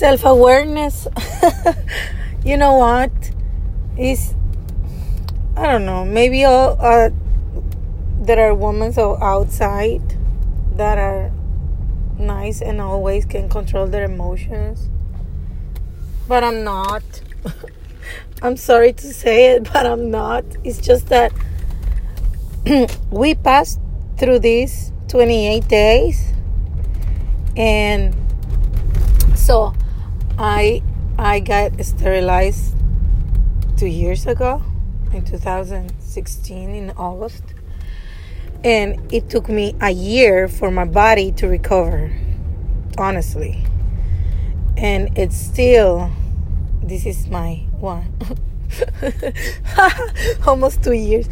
self awareness. you know what? Is I don't know. Maybe all uh, there are women so outside that are nice and always can control their emotions, but I'm not. I'm sorry to say it, but I'm not. It's just that we passed through these 28 days and so I I got sterilized two years ago in 2016 in August. And it took me a year for my body to recover, honestly. And it's still, this is my one, almost two years.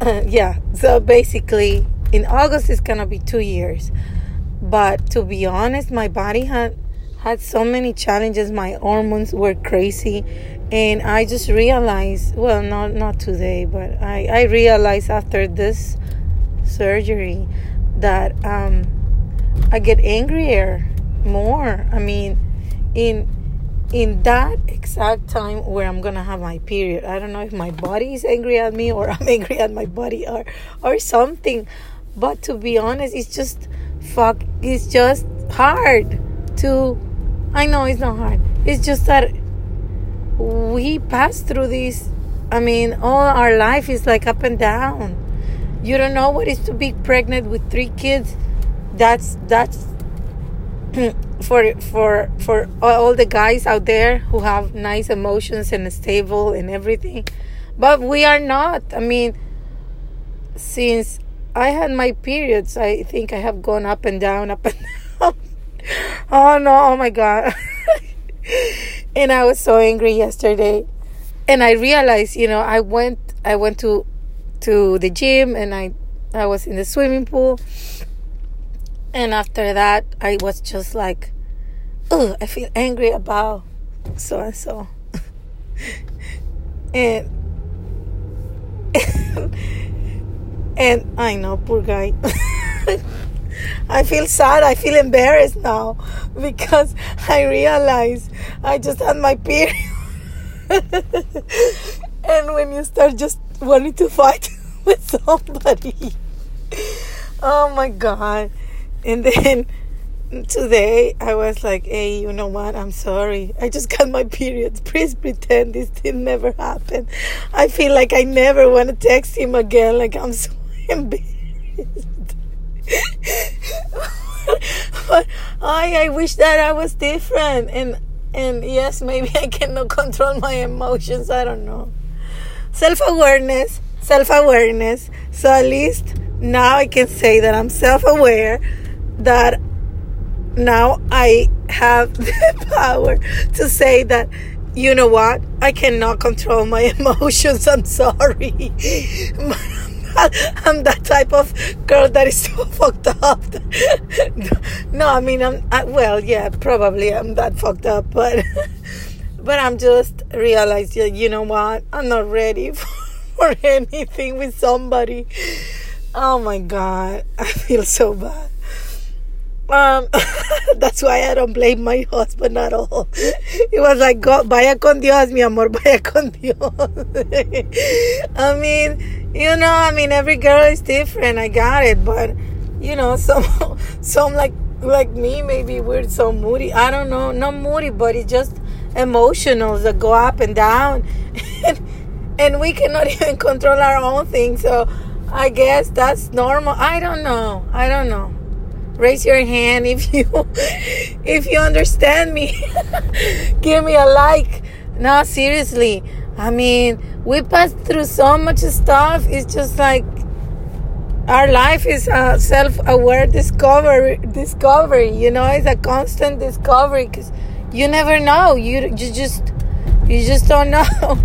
Uh, yeah, so basically, in August, it's gonna be two years. But to be honest, my body had had so many challenges. My hormones were crazy, and I just realized. Well, not not today, but I I realized after this surgery that um, I get angrier more. I mean, in in that exact time where I'm gonna have my period, I don't know if my body is angry at me or I'm angry at my body or or something. But to be honest, it's just fuck. It's just hard to I know it's not hard. It's just that we pass through this. I mean, all our life is like up and down. You don't know what it's to be pregnant with three kids. That's that's for for for all the guys out there who have nice emotions and stable and everything. But we are not. I mean, since I had my periods, I think I have gone up and down, up and down oh no, oh my god. and I was so angry yesterday. And I realized, you know, I went I went to to the gym and I I was in the swimming pool. And after that, I was just like, oh, I feel angry about so and so. and and I know, poor guy. I feel sad. I feel embarrassed now because I realize I just had my period. and when you start just wanting to fight with somebody, oh my God. And then today I was like, hey, you know what? I'm sorry. I just got my periods. Please pretend this didn't never happen. I feel like I never want to text him again. Like I'm so embarrassed. I, I wish that I was different. And and yes maybe I cannot control my emotions. I don't know. Self-awareness self-awareness. So at least now I can say that I'm self-aware that now I have the power to say that you know what? I cannot control my emotions. I'm sorry I'm that type of girl that is so fucked up. no, I mean, I'm I, well, yeah, probably I'm that fucked up, but but I'm just realizing, you know what? I'm not ready for, for anything with somebody. Oh my god, I feel so bad. Um, that's why I don't blame my husband at all. He was like, Go, vaya con Dios, mi amor, vaya con Dios. I mean, you know, I mean, every girl is different. I got it, but you know, some, some like like me, maybe we're so moody. I don't know, not moody, but it's just emotional that go up and down, and, and we cannot even control our own things. So I guess that's normal. I don't know. I don't know raise your hand if you if you understand me. Give me a like. No seriously. I mean we passed through so much stuff. It's just like our life is a self-aware discovery discovery you know? It's a constant discovery because you never know. You, you just you just don't know.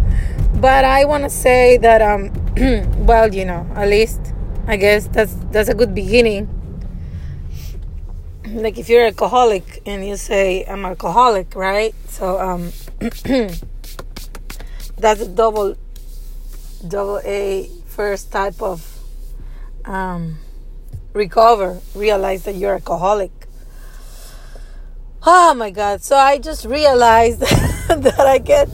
But i want to say that um well you know at least i guess that's that's a good beginning like if you're alcoholic and you say I'm alcoholic, right? So um that's a double double A first type of um recover, realize that you're alcoholic. oh my god so i just realized that i get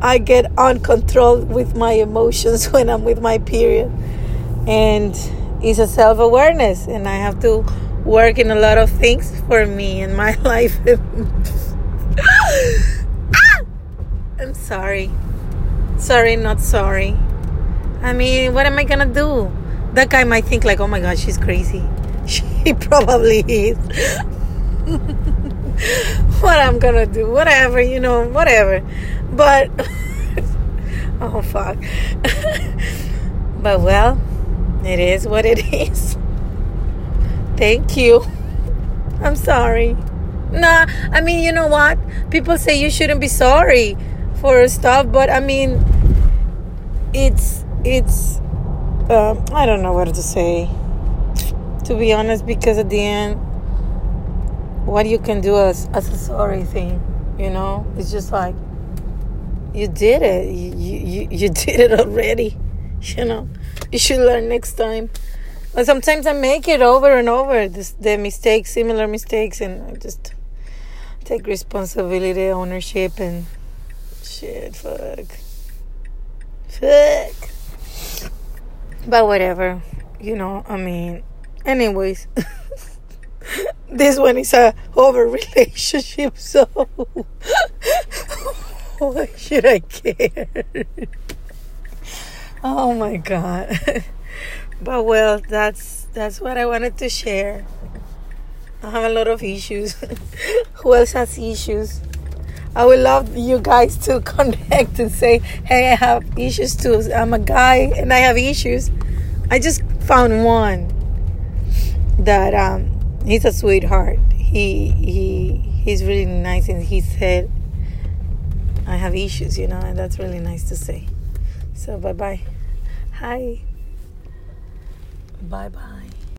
i get uncontrolled with my emotions when i'm with my period and it's a self-awareness and i have to work in a lot of things for me in my life. Ah! I'm sorry. Sorry not sorry. I mean what am i gonna do? That guy might think like oh my god she's crazy. She probably is. What I'm gonna do, whatever, you know, whatever. But oh fuck. but well, it is what it is. Thank you. I'm sorry. Nah, I mean, you know what? People say you shouldn't be sorry for stuff, but I mean, it's it's um, I don't know what to say. To be honest, because at the end what you can do as, as a sorry thing you know it's just like you did it you, you, you did it already you know you should learn next time sometimes i make it over and over this, the mistakes similar mistakes and i just take responsibility ownership and shit fuck fuck but whatever you know i mean anyways this one is a over relationship, so why should I care? oh my god. But well, that's that's what I wanted to share. I have a lot of issues. Who else has issues? I would love you guys to connect and say, "Hey, I have issues too. I'm a guy and I have issues." I just found one that um he's a sweetheart. He he he's really nice, and he said, "I have issues," you know, and that's really nice to say. So bye bye. Hi. Bye bye.